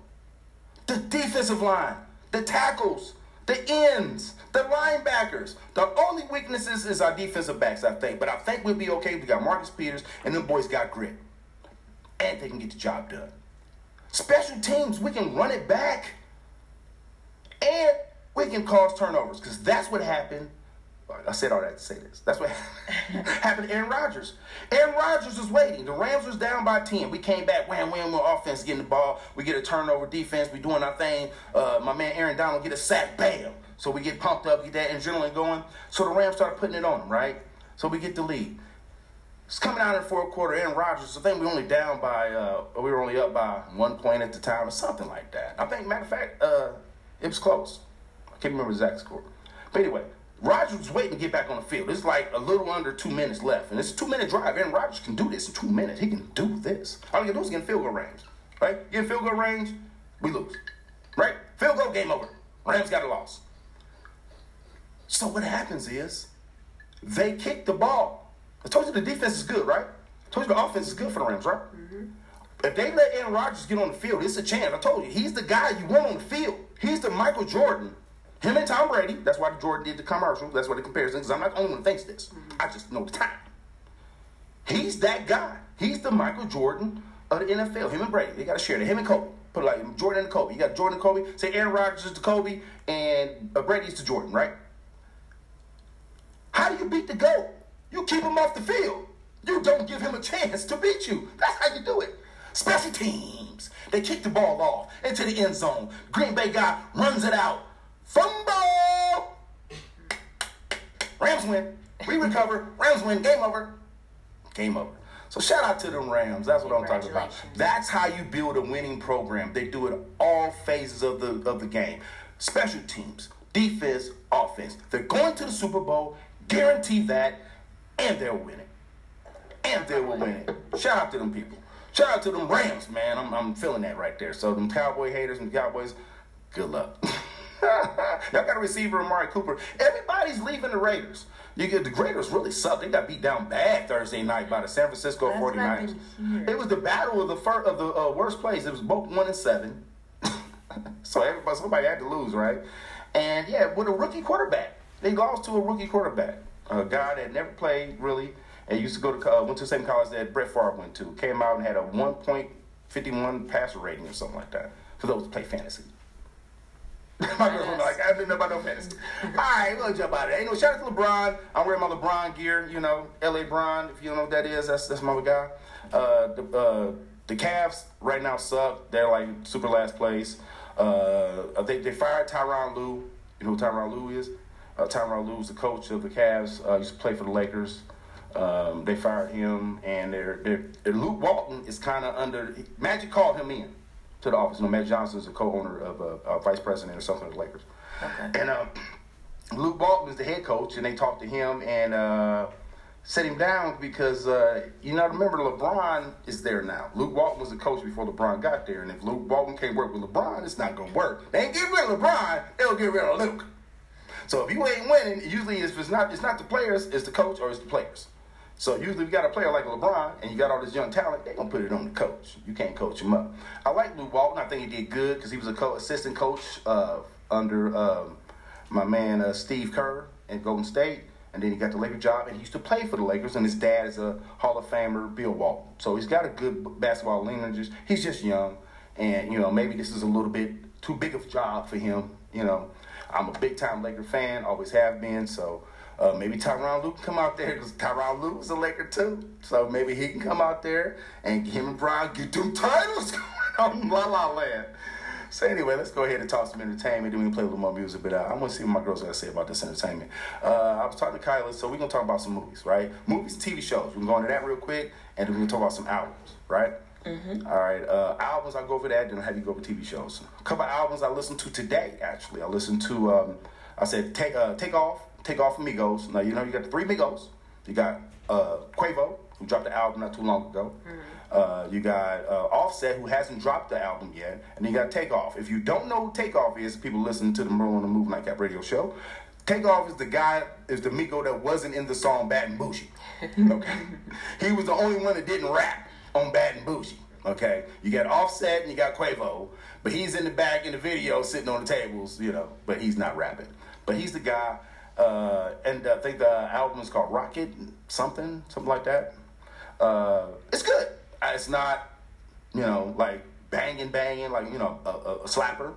The defensive line, the tackles, the ends, the linebackers. The only weaknesses is our defensive backs, I think. But I think we'll be okay. We got Marcus Peters, and them boys got grit. And they can get the job done. Special teams, we can run it back. And we can cause turnovers. Because that's what happened I said all that to say this. That's what happened to Aaron Rodgers. Aaron Rodgers was waiting. The Rams was down by 10. We came back, wham, wham, more offense, getting the ball. We get a turnover defense. We doing our thing. Uh, my man Aaron Donald get a sack, bam. So we get pumped up, get that adrenaline going. So the Rams started putting it on them, right? So we get the lead. It's coming out in the fourth quarter. Aaron Rodgers, I think we only down by, uh, we were only up by one point at the time or something like that. I think, matter of fact, uh, it was close. I can't remember the exact score. But anyway, Rodgers was waiting to get back on the field. It's like a little under two minutes left. And it's a two minute drive. Aaron Rodgers can do this in two minutes. He can do this. All he can do is get in field goal range. Right? Get in field goal range, we lose. Right? Field goal, game over. Rams got a loss. So what happens is they kick the ball. I told you the defense is good, right? I told you the offense is good for the Rams, right? Mm-hmm. If they let Aaron Rodgers get on the field, it's a chance. I told you, he's the guy you want on the field. He's the Michael Jordan him and Tom Brady, that's why Jordan did the commercial. That's why the comparison, because I'm not the only one who thinks this. Mm-hmm. I just know the time. He's that guy. He's the Michael Jordan of the NFL. Him and Brady. They got to share it. Him and Kobe. Put it like Jordan and Kobe. You got Jordan and Kobe. Say Aaron Rodgers is to Kobe and uh, Brady's to Jordan, right? How do you beat the GOAT? You keep him off the field. You don't give him a chance to beat you. That's how you do it. Special teams. They kick the ball off into the end zone. Green Bay guy runs it out. Fumble! Rams win. We recover. Rams win. Game over. Game over. So shout out to the Rams. That's what I'm talking about. That's how you build a winning program. They do it all phases of the of the game. Special teams, defense, offense. They're going to the Super Bowl. Guarantee that, and they'll win it. And they will win it. Shout out to them people. Shout out to them Rams, man. I'm, I'm feeling that right there. So them Cowboy haters and Cowboys, good luck. Y'all got a receiver, Amari Cooper. Everybody's leaving the Raiders. You get the Raiders really suck. They got beat down bad Thursday night by the San Francisco That's 49ers. It was the battle of the first, of the uh, worst place. It was both one and seven. so everybody, somebody had to lose, right? And yeah, with a rookie quarterback, they lost to a rookie quarterback, a guy that never played really, and used to go to uh, went to the same college that Brett Favre went to. Came out and had a 1.51 passer rating or something like that for those who play fantasy. my girls were like, I didn't know about no fantasy. All right, we'll jump out of it. You know, shout out to LeBron. I'm wearing my LeBron gear. You know, LA Bron. If you don't know what that is, that's that's my guy. Uh, the uh, the Cavs right now suck. They're like super last place. Uh, they they fired Tyronn Lue. You know who Tyronn Lue is? Uh, Tyronn Lue is the coach of the Cavs. Uh, used to play for the Lakers. Um, they fired him, and they're, they're, they're Luke Walton is kind of under. Magic called him in to the office. You know, Matt Johnson is a co-owner of, a, uh, vice president or something of the Lakers. Okay. And um, Luke Walton is the head coach, and they talked to him and uh, set him down because uh, you know remember LeBron is there now. Luke Walton was the coach before LeBron got there, and if Luke Walton can't work with LeBron, it's not gonna work. They ain't get rid of LeBron, they'll get rid of Luke. So if you ain't winning, usually if it's not it's not the players, it's the coach or it's the players. So usually you got a player like LeBron and you got all this young talent, they gonna put it on the coach. You can't coach him up. I like Luke Walton. I think he did good because he was a co- assistant coach uh, under um, my man uh, Steve Kerr in Golden State, and then he got the Lakers job and he used to play for the Lakers. And his dad is a Hall of Famer, Bill Walton. So he's got a good basketball lineage. He's just young, and you know maybe this is a little bit too big of a job for him. You know, I'm a big time Laker fan, always have been. So. Uh, maybe Tyronn Lue can come out there because Tyronn Lue is a Laker too. So maybe he can come out there and him and Brian get them titles going on La La Land. So anyway, let's go ahead and talk some entertainment. Then we can play a little more music. But uh, I want to see what my girls got to say about this entertainment. Uh, I was talking to Kyla, so we're gonna talk about some movies, right? Movies, TV shows. We're gonna go into that real quick, and then we're gonna talk about some albums, right? Mm-hmm. All right, uh, albums. I go over that, then I have you go over TV shows. A couple albums I listened to today. Actually, I listened to. Um, I said take uh, take off, take off Migos. Now you know you got the three Migos. You got uh, Quavo, who dropped the album not too long ago. Uh, you got uh, Offset, who hasn't dropped the album yet, and you got Takeoff. If you don't know who Takeoff is, people listen to the on the Move Nightcap Radio Show. Takeoff is the guy, is the Migo that wasn't in the song Bad and Bougie. Okay, he was the only one that didn't rap on Bad and Bougie. Okay, you got Offset and you got Quavo, but he's in the back in the video sitting on the tables, you know, but he's not rapping. But he's the guy, uh, and I think the album is called Rocket something, something like that. Uh, it's good. Uh, It's not, you know, like banging, banging, like you know, a, a, a slapper.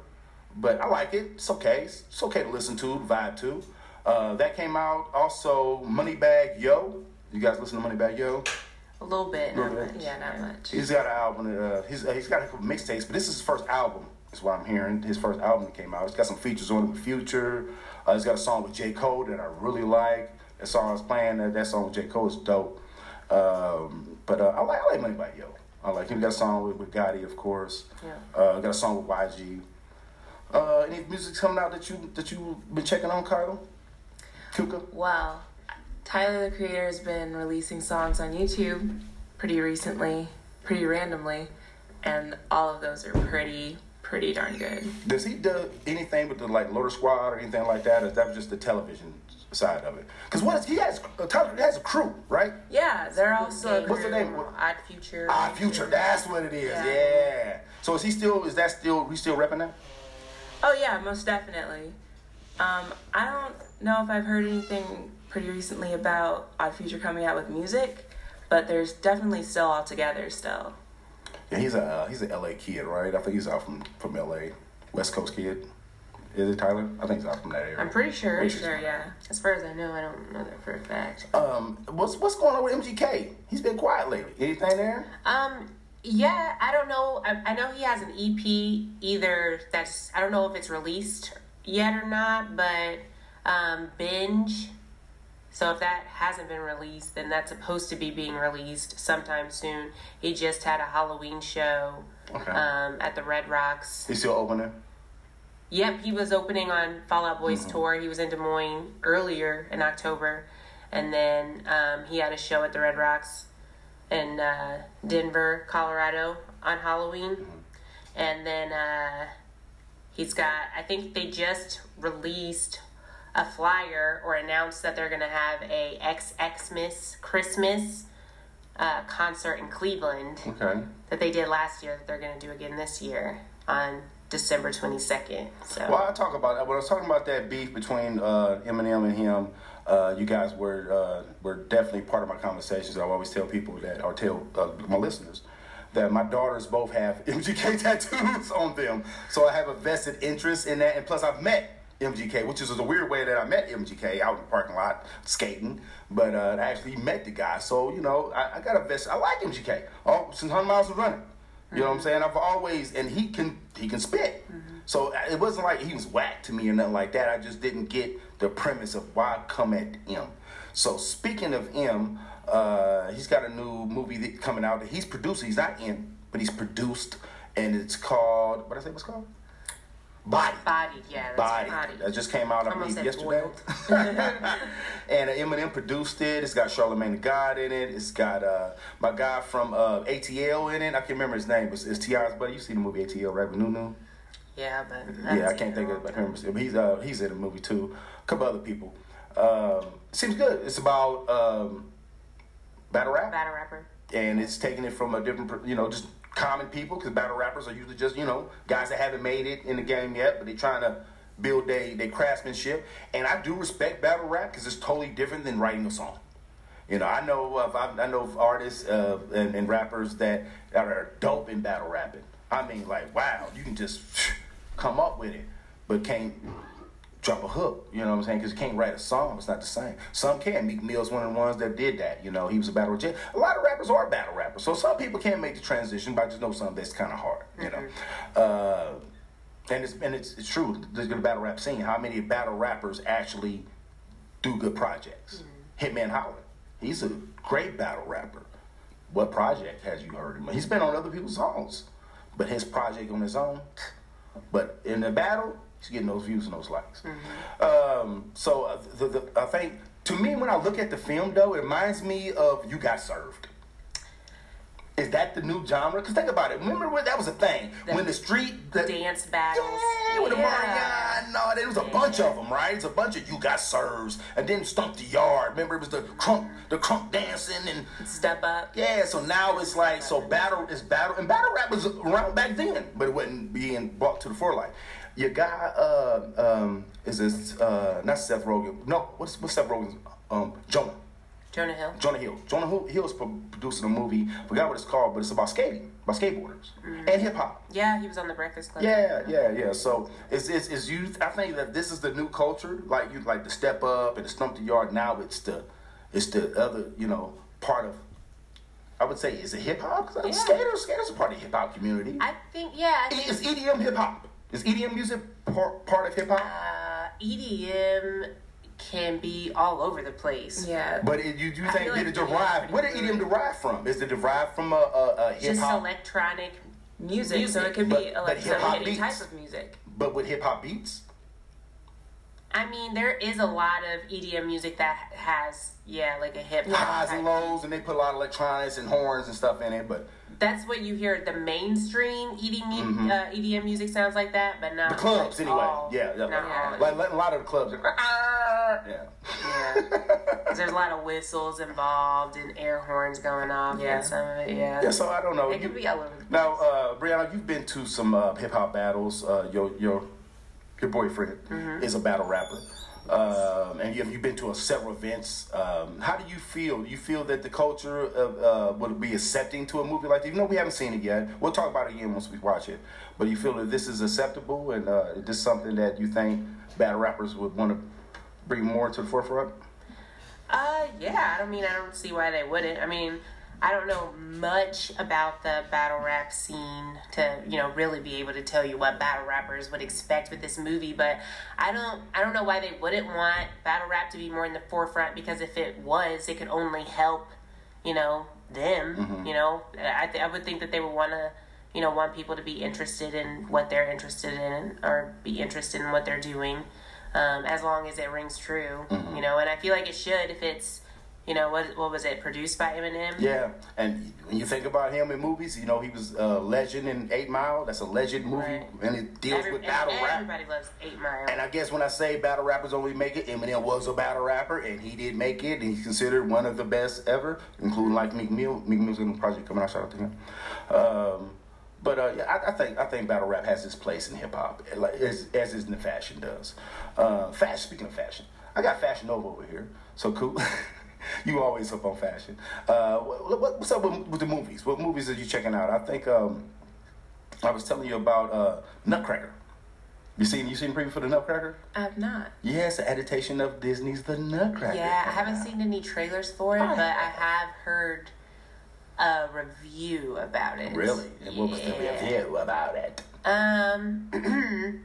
But I like it. It's okay. It's, okay to listen to, vibe to. Uh, that came out. Also, Moneybagg Yo. You guys listen to Moneybagg Yo? A little bit, not Little bit. much. Yeah, not much. He's got an album. Uh, he's uh, he's got a couple mixtapes, but this is his first album. Is what I'm hearing. His first album that came out. He's got some features on it with Future. Uh, he's got a song with J Cole that I really like. That song I was playing. That, that song with J Cole is dope. Um, but uh, I like I like Moneybagg Yo. I like him. He got a song with, with Gotti, of course. Yeah. Uh, got a song with YG. Uh, any music coming out that you that you been checking on, Kyle? Kuka? Well, Tyler the Creator has been releasing songs on YouTube pretty recently, pretty randomly, and all of those are pretty, pretty darn good. Does he do anything with the like Loiter Squad or anything like that? Or is that just the television side of it? Because what is, he has uh, Tyler has a crew, right? Yeah, they're also. What's the name? Odd Future. Ah, Future. That's what it is. Yeah. Yeah. So is he still? Is that still? We still repping that? Oh yeah, most definitely. Um, I don't know if I've heard anything pretty recently about Odd Future coming out with music, but there's definitely still all together still. Yeah, he's a uh, he's an LA kid, right? I think he's out from from LA, West Coast kid. Is it Tyler? I think he's out from that area. I'm pretty sure. Sure, yeah. As far as I know, I don't know that for a fact. Um, what's what's going on with MGK? He's been quiet lately. Anything there? Um, yeah, I don't know. I, I know he has an EP. Either that's I don't know if it's released yet or not, but um, binge. So if that hasn't been released, then that's supposed to be being released sometime soon. He just had a Halloween show Okay. um, at the Red Rocks. He's still opening. Yep, he was opening on Fall Out Boy's tour. He was in Des Moines earlier in October, and then um, he had a show at the Red Rocks in uh, Denver, Colorado on Halloween, and then uh, he's got. I think they just released a flyer or announce that they're gonna have a Xmas Christmas uh, concert in Cleveland Okay. that they did last year that they're gonna do again this year on December twenty second. So. Well, I talk about when I was talking about that beef between uh, Eminem and him. Uh, you guys were uh, were definitely part of my conversations. I always tell people that, or tell uh, my listeners, that my daughters both have MGK tattoos on them. So I have a vested interest in that, and plus I've met MGK, which is a weird way that I met MGK out in the parking lot skating. But uh, I actually met the guy, so you know I, I got a vested. I like MGK. Oh, since 100 miles was running. You know what I'm saying? I've always and he can he can spit. So uh, it wasn't like he was whack to me or nothing like that. I just didn't get the premise of why come at him. So speaking of him, uh, he's got a new movie that coming out that he's producing. He's not in, but he's produced, and it's called what I say? What's it called? Bodied. Bodied, yeah, that's Bodied. bodied. That just came out, I Almost believe, yesterday. and Eminem produced it. It's got Charlamagne the God in it. It's got uh, my guy from uh, ATL in it. I can't remember his name. It's, it's T.I.'s buddy. You see the movie ATL, right? With Nunu? Yeah, but Yeah, I can't think of I can't remember. But he's uh, he's in the movie too. A couple other people. Um, seems good. It's about um, battle rap battle rapper. and it's taking it from a different, you know, just common people because battle rappers are usually just, you know, guys that haven't made it in the game yet, but they're trying to build their their craftsmanship. And I do respect battle rap because it's totally different than writing a song. You know, I know of I, know of artists uh, and, and rappers that, that are dope in battle rapping. I mean, like, wow, you can just come up with it, but can't drop a hook. You know what I'm saying? Because you can't write a song. It's not the same. Some can. Meek Mill's one of the ones that did that. You know, he was a battle rapper. A lot of rappers are battle rappers. So some people can't make the transition, but I just know something that's kind of hard. You know. Uh, and it's and it's, it's true. There's the battle rap scene. How many battle rappers actually do good projects? Hitman Holla. He's a great battle rapper. What project has you heard him? He's been on other people's songs, but his project on his own. But in the battle, he's getting those views and those likes. Um, so uh, the, the, I think to me, when I look at the film, though, it reminds me of You Got Served. Is that the new genre? Because think about it. Remember when that was a thing The when the street the, Dance battles. yeah, with the Yeah. No, there was a bunch of them, right? It's a bunch of you got serves, and then stomp the yard. Remember, it was the crunk, the crunk dancing, and Step up. yeah. So now it's like so battle is battle, and battle rap was around back then, but it wasn't being brought to the forelight. Your guy, uh, um, is this uh, not Seth Rogen? No, what's what's Seth Rogen's? Um, Jonah. Jonah Hill. Jonah Hill. Jonah Hill, Hill's producing a movie. Forgot what it's called, but it's about skating, about skateboarders and hip hop. Yeah, he was on the Breakfast Club. Yeah, yeah, yeah. So it's it's, it's youth. I think that this is the new culture. Like you like the step up and the stomp the yard. Now it's the it's the other you know part of. I would say is it hip hop? Yeah. Skaters, skaters are part of the hip hop community. I think yeah. I think Is EDM hip hop? Is EDM music part, part of hip hop? uh, EDM can be all over the place. Yeah. But it, you do think feel did like it EDM derive? Where did EDM derive from? Is it derived from a, a, a hip Just electronic. music, Music. so it could But- be electronic any beats. type of music. But with hip hop beats? I mean, there is a lot of EDM music that has yeah, like a hip hop. Highs and type. lows, and they put a lot of electronics and horns and stuff in it. But That's what you hear. The mainstream EDM, uh, EDM music sounds like that, but not Mm-hmm. the clubs like anyway. all- yeah, yeah. not all. Like, like a lot of the clubs. are- yeah. Yeah. 'Cause there's a lot of whistles involved and air horns going off Yeah. and some of it. Yeah. Yeah, so I don't know. It could be all over. the Now, uh, Brianna, you've been to some uh, hip hop battles. Uh, your your your boyfriend Mm-hmm. is a battle rapper, um, and you've, you've been to a several events. Um, how do you feel? Do you feel that the culture of, uh, would be accepting to a movie like that? Even though we haven't seen it yet, we'll talk about it again once we watch it. But you feel that this is acceptable, and uh, is this something that you think bad rappers would want to bring more to the forefront? Uh, yeah. I don't mean I don't see why they wouldn't. I mean, I don't know much about the battle rap scene to you know really be able to tell you what battle rappers would expect with this movie. But I don't I don't know why they wouldn't want battle rap to be more in the forefront because if it was, it could only help you know them. You know, I th- I would think that they would want to. You know, want people to be interested in what they're interested in, or be interested in what they're doing um, as long as it rings true, you know. And I feel like it should if it's, you know, what what was it produced by Eminem? Yeah, and when you think about him in movies, you know he was a legend in Eight Mile. That's a legend movie, Right. and it deals Every- with battle rap. Everybody loves Eight Mile. And I guess when I say battle rappers only make it, Eminem was a battle rapper, and he did make it, and he's considered one of the best ever, including like Meek Mill. Meek Mill's in the project coming out. Shout out to him. Um, but uh, yeah, I, I think I think battle rap has its place in hip hop, like as as is the fashion does. Uh, fashion. Speaking of fashion, I got Fashion Nova over here. So cool. you always up on fashion. Uh, what, what, what's up with, with the movies? What movies are you checking out? I think um, I was telling you about uh, Nutcracker. You seen you seen preview for the Nutcracker? I have not. Yeah, it's an adaptation of Disney's The Nutcracker. yeah, I haven't seen any trailers for it, Oh. but I have heard a review about it. Really? And what was the Yeah. review about it? Um,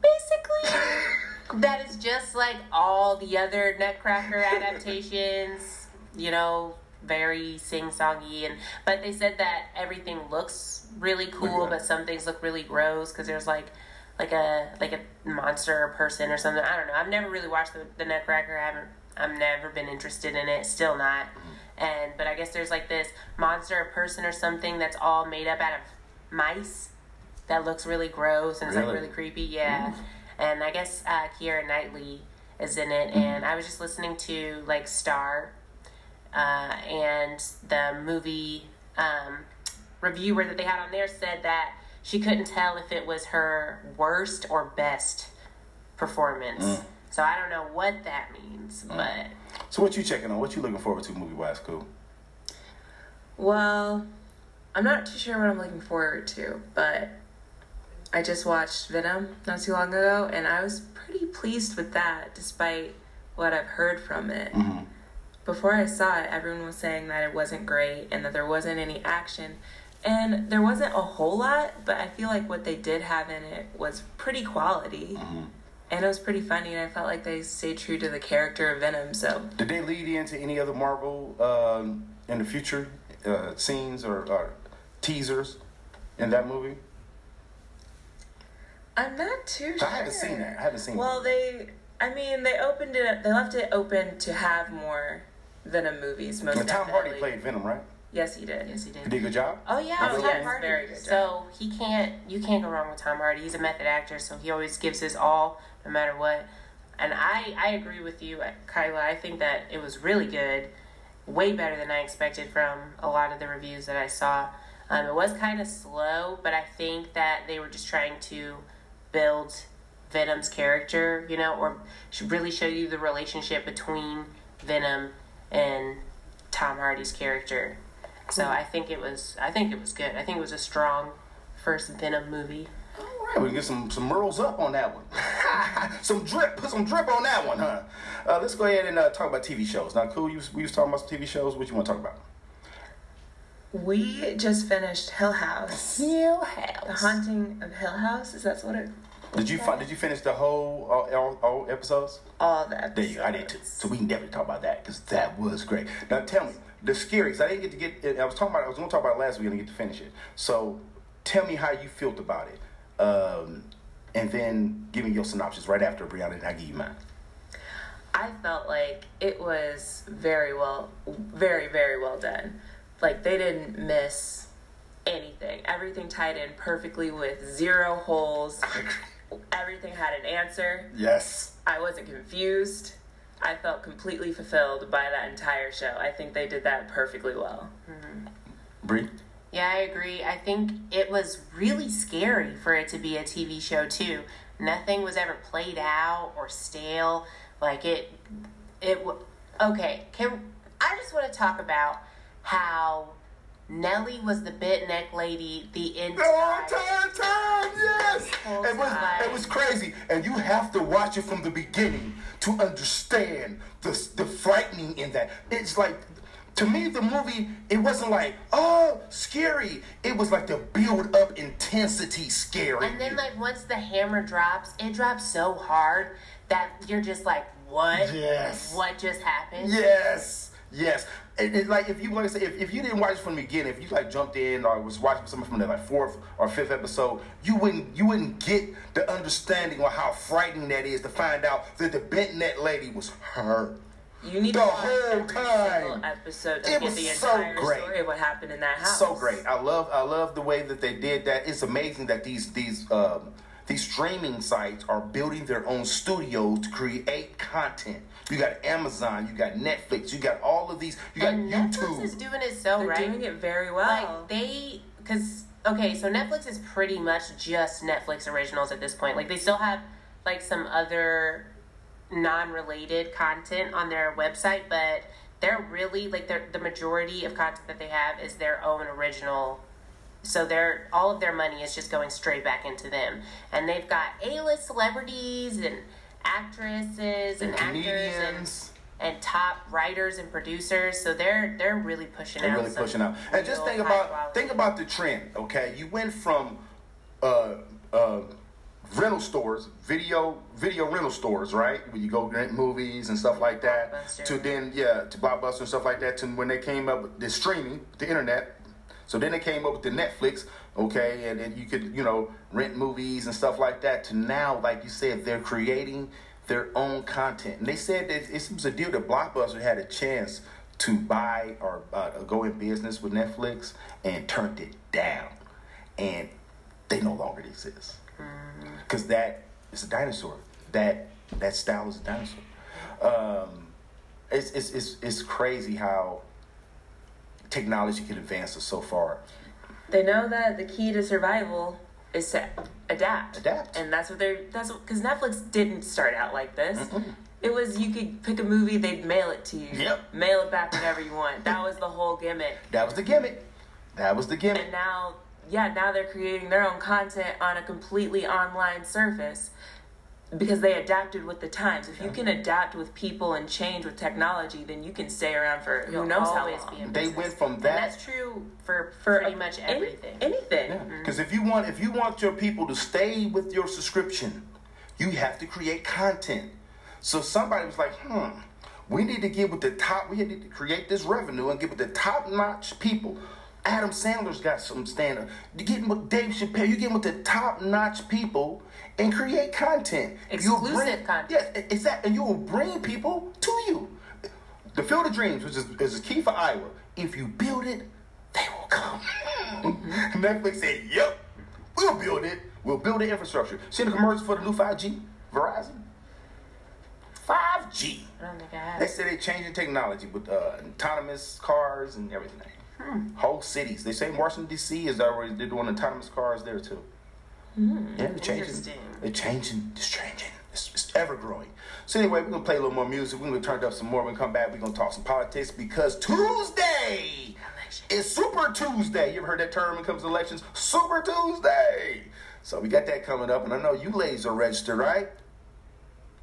basically, that is just like all the other Nutcracker adaptations. You know, very sing songy, and but they said that everything looks really cool, but some things look really gross because there's like like a like a monster or person or something. I don't know. I've never really watched the, the Nutcracker. I haven't. I've never been interested in it. Still not. Mm-hmm. And but I guess there's like this monster or person or something that's all made up out of mice that looks really gross and it's like Really? really creepy. Yeah. Mm. And I guess uh, Keira Knightley is in it. And I was just listening to like Star uh, and the movie um, reviewer that they had on there said that she couldn't tell if it was her worst or best performance. So I don't know what that means, but So what you checking on? What you looking forward to movie wise, cool? Well, I'm not too sure what I'm looking forward to, but I just watched Venom not too long ago, and I was pretty pleased with that, despite what I've heard from it. Before I saw it, everyone was saying that it wasn't great and that there wasn't any action. And there wasn't a whole lot, but I feel like what they did have in it was pretty quality. And it was pretty funny, and I felt like they stayed true to the character of Venom, so Did they lead into any other Marvel um, in the future uh, scenes or, or teasers in that movie? I'm not too sure. I haven't seen that. I haven't seen. It. Well, it. they, I mean, they opened it. They left it open to have more Venom movies. Most And Tom Hardy played Venom, right? Yes, he did. yes, he He did. did a good job. Oh yeah, Oh, it's yes, Tom Hardy. very good job. So he can't, you can't go wrong with Tom Hardy. He's a method actor, so he always gives his all, no matter what. And I, I agree with you, Kyla. I think that it was really good, way better than I expected from a lot of the reviews that I saw. Um, it was kind of slow, but I think that they were just trying to build Venom's character, you know, or should really show you the relationship between Venom and Tom Hardy's character. So I think it was I think it was good. I think it was a strong first Venom movie. All right, we can get some some Merles up on that one. some drip, put some drip on that one, huh? Uh, let's go ahead and uh, talk about TV shows. Now, cool. You, we was talking about some TV shows. What you want to talk about? We just finished Hill House. Hill House. The Haunting of Hill House. Is that what it? Did you fin- Did you finish the whole all, all, all episodes? All that. There you go. I did too. So we can definitely talk about that because that was great. Now tell me the scariest. I didn't get to get. It, I was talking about. I was going to talk about it last week. I didn't get to finish it. So tell me how you felt about it, um, and then give me your synopsis right after Brianna, and I give you mine. I felt like it was very well, very, very well done. Like they didn't miss anything. Everything tied in perfectly with zero holes. Everything had an answer. Yes. I wasn't confused. I felt completely fulfilled by that entire show. I think they did that perfectly well. Mm-hmm. Bree. Yeah, I agree. I think it was really scary for it to be a TV show too. Nothing was ever played out or stale. Like it, it. Okay, can I just want to talk about how Nellie was the bent neck lady the entire. Time, time, yes. Whole It was, time. it was crazy, and you have to watch it from the beginning to understand the the frightening in that. It's like, to me, the movie it wasn't like oh scary. It was like the build up intensity scary. And then, like, once the hammer drops, it drops so hard that you're just like, what? Yes. What just happened? Yes, yes. And it's like if you like I say, if, if you didn't watch it from the beginning, if you like jumped in or was watching something from the like fourth or fifth episode, you wouldn't you wouldn't get the understanding of how frightening that is to find out that the bent neck lady was her. You need The to watch whole every time. episode to It get was the so entire great. story of what happened in that house. So great. I love I love the way that they did that. It's amazing that these these um, these streaming sites are building their own studios to create content. You got Amazon, you got Netflix, you got all of these. You got And YouTube. Netflix is doing it so They're right. doing it very well. like they because okay so netflix is pretty much just netflix originals at this point like they still have like some other non-related content on their website but they're really like they're, the majority of content that they have is their own original so they're all of their money is just going straight back into them and they've got a-list celebrities and actresses and, and actors and and top writers and producers. So they're they're really pushing They're out. really pushing out. And just think about quality. think about the trend. Okay, you went from uh, uh, rental stores, video video rental stores, right? Where you go rent movies and stuff like that. To then yeah, to Blockbuster and stuff like that. To when they came up with the streaming, the internet. So then they came up with the Netflix, okay, and then you could you know rent movies and stuff like that. To now, like you said, they're creating their own content. And they said that it was a deal that Blockbuster had a chance to buy or uh, go in business with Netflix and turned it down, and they no longer exist because that is a dinosaur. That that style is a dinosaur. Um, it's, it's it's it's crazy how technology can advance us so far. They know that the key to survival is to adapt. Adapt. And that's what they're that's because Netflix didn't start out like this. It was you could pick a movie, they'd mail it to you. Yep. Mail it back whenever you want. That was the whole gimmick. That was the gimmick. That was the gimmick. And now, yeah, now they're creating their own content on a completely online surface because they adapted with the times. If you can adapt with people and change with technology, then you can stay around for who You'll knows how always long. be in They went from And that- that's true for, for pretty much any- everything. anything. Because if you want if you want your people to stay with your subscription, you have to create content. So somebody was like, hmm, we need to get with the top. We need to create this revenue and get with the top notch people. Adam Sandler's got some stand up. You getting with Dave Chappelle. You getting with the top notch people and create content. Exclusive bring- content. Yes, exactly. And you will bring people to you. The Field of Dreams, which is, is key for Iowa. If you build it, they will come. Netflix said, "Yep, we'll build it. We'll build the infrastructure." See the commercials for the new 5G, Verizon. 5G. I don't think I They said they're changing technology with uh, autonomous cars and everything. Whole cities. They say Washington D.C. is already they're doing autonomous cars there too. Hmm, yeah, they're changing. They're changing. It's changing. It's, it's ever growing. So anyway, we're gonna play a little more music. We're gonna turn up some more. We're come back. We're gonna talk some politics because Tuesday is Super Tuesday. You ever heard that term when it comes to elections? Super Tuesday. So we got that coming up, and I know you ladies are registered, right?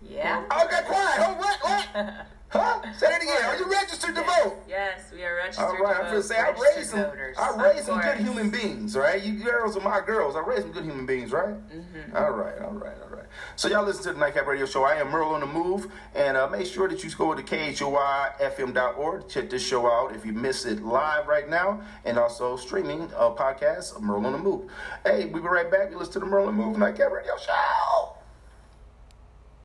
Yeah. Oh, got quiet. Oh, what? What? Huh? Say that again. Are you registered to vote? Yes, we are registered. All right, to I'm gonna say I raised some. voters. I raised some good human beings, right? You girls are my girls. I raised some good human beings, right? Mm-hmm. All right, all right, all right. So y'all listen to the Nightcap Radio Show. I am Merle on the Move, and uh, make sure that you go to khoifm.org to check this show out if you miss it live right now, and also streaming uh, podcast Merle on the Move. Hey, we'll be right back. You listen to the Merle on the Move Nightcap Radio Show.